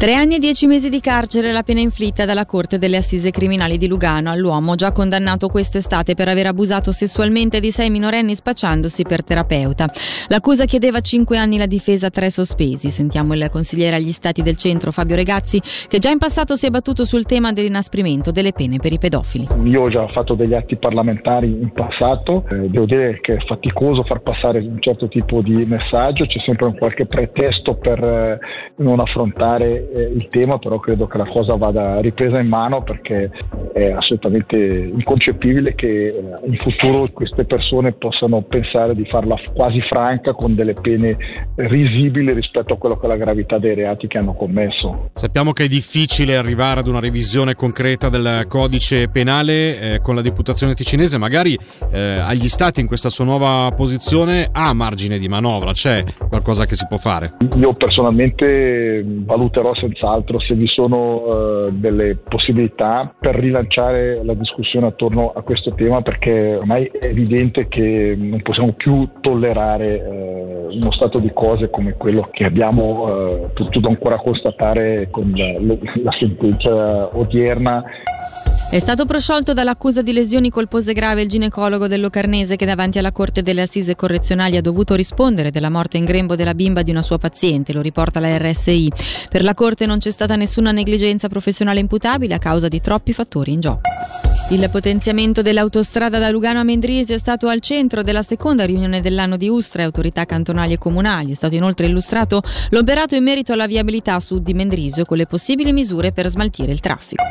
Tre anni e dieci mesi di carcere la pena inflitta dalla Corte delle Assise Criminali di Lugano all'uomo già condannato quest'estate per aver abusato sessualmente di sei minorenni spacciandosi per terapeuta. L'accusa chiedeva cinque anni la difesa, tre sospesi. Sentiamo il consigliere agli stati del centro Fabio Regazzi che già in passato si è battuto sul tema dell'inasprimento delle pene per i pedofili. Io ho già fatto degli atti parlamentari in passato, eh, devo dire che è faticoso far passare un certo tipo di messaggio, c'è sempre un qualche pretesto per eh, non affrontare il tema, però credo che la cosa vada ripresa in mano perché è assolutamente inconcepibile che eh, in futuro queste persone possano pensare di farla quasi franca con delle pene risibili rispetto a quello che è la gravità dei reati che hanno commesso. Sappiamo che è difficile arrivare ad una revisione concreta del codice penale eh, con la Diputazione ticinese, magari eh, agli stati in questa sua nuova posizione ha margine di manovra, c'è qualcosa che si può fare? Io personalmente valuterò senz'altro se vi sono uh, delle possibilità per rilanciare la discussione attorno a questo tema perché ormai è evidente che non possiamo più tollerare uh, uno stato di cose come quello che abbiamo uh, potuto ancora constatare con la, la sentenza odierna è stato prosciolto dall'accusa di lesioni colpose grave il ginecologo del Locarnese che davanti alla Corte delle Assise Correzionali ha dovuto rispondere della morte in grembo della bimba di una sua paziente, lo riporta la RSI. Per la Corte non c'è stata nessuna negligenza professionale imputabile a causa di troppi fattori in gioco. Il potenziamento dell'autostrada da Lugano a Mendrisio è stato al centro della seconda riunione dell'anno di Ustra e autorità cantonali e comunali. È stato inoltre illustrato l'operato in merito alla viabilità sud di Mendrisio con le possibili misure per smaltire il traffico.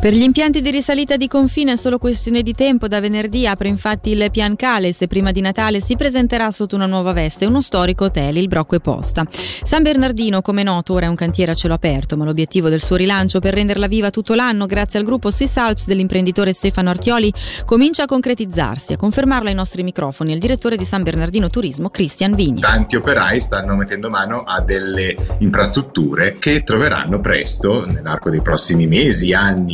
Per gli impianti di risalita di confine è solo questione di tempo. Da venerdì apre infatti il Pian Cales e prima di Natale si presenterà sotto una nuova veste uno storico hotel, il Brocco e Posta. San Bernardino, come noto, ora è un cantiere a cielo aperto, ma l'obiettivo del suo rilancio per renderla viva tutto l'anno, grazie al gruppo Swiss Alps dell'imprenditore Stefano Artioli, comincia a concretizzarsi. A confermarlo ai nostri microfoni il direttore di San Bernardino Turismo, Cristian Vigni. Tanti operai stanno mettendo mano a delle infrastrutture che troveranno presto, nell'arco dei prossimi mesi, anni,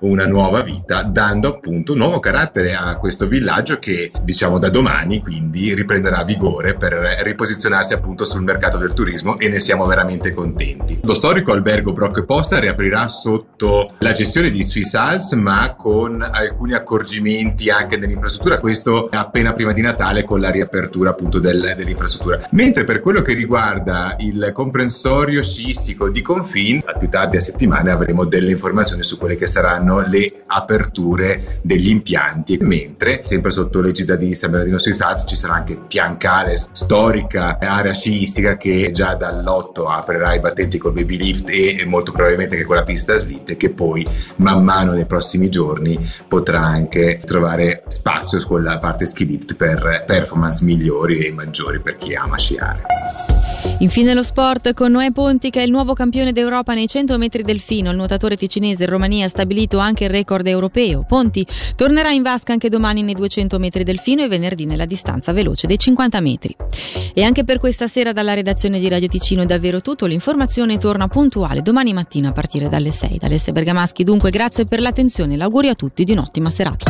una nuova vita, dando appunto un nuovo carattere a questo villaggio che diciamo da domani quindi riprenderà vigore per riposizionarsi appunto sul mercato del turismo e ne siamo veramente contenti. Lo storico albergo Brocco e Posta riaprirà sotto la gestione di Swiss Alps ma con alcuni accorgimenti anche nell'infrastruttura, questo appena prima di Natale con la riapertura appunto del, dell'infrastruttura. Mentre per quello che riguarda il comprensorio sciistico di Confin, più tardi a settimane avremo delle informazioni su quelle che saranno saranno le aperture degli impianti, mentre sempre sotto l'egida di San Bernardino Swiss Alps ci sarà anche Piancale, storica area sciistica che già dall'8 aprirà i battenti col baby lift e molto probabilmente anche con la pista slitte che poi man mano nei prossimi giorni potrà anche trovare spazio con la parte ski lift per performance migliori e maggiori per chi ama sciare. Infine lo sport con Noè Ponti che è il nuovo campione d'Europa nei 100 metri delfino. Il nuotatore ticinese in Romania ha stabilito anche il record europeo. Ponti tornerà in vasca anche domani nei 200 metri delfino e venerdì nella distanza veloce dei 50 metri. E anche per questa sera dalla redazione di Radio Ticino è davvero tutto. L'informazione torna puntuale domani mattina a partire dalle 6. Da Alessia Bergamaschi dunque grazie per l'attenzione e l'augurio a tutti di un'ottima serata.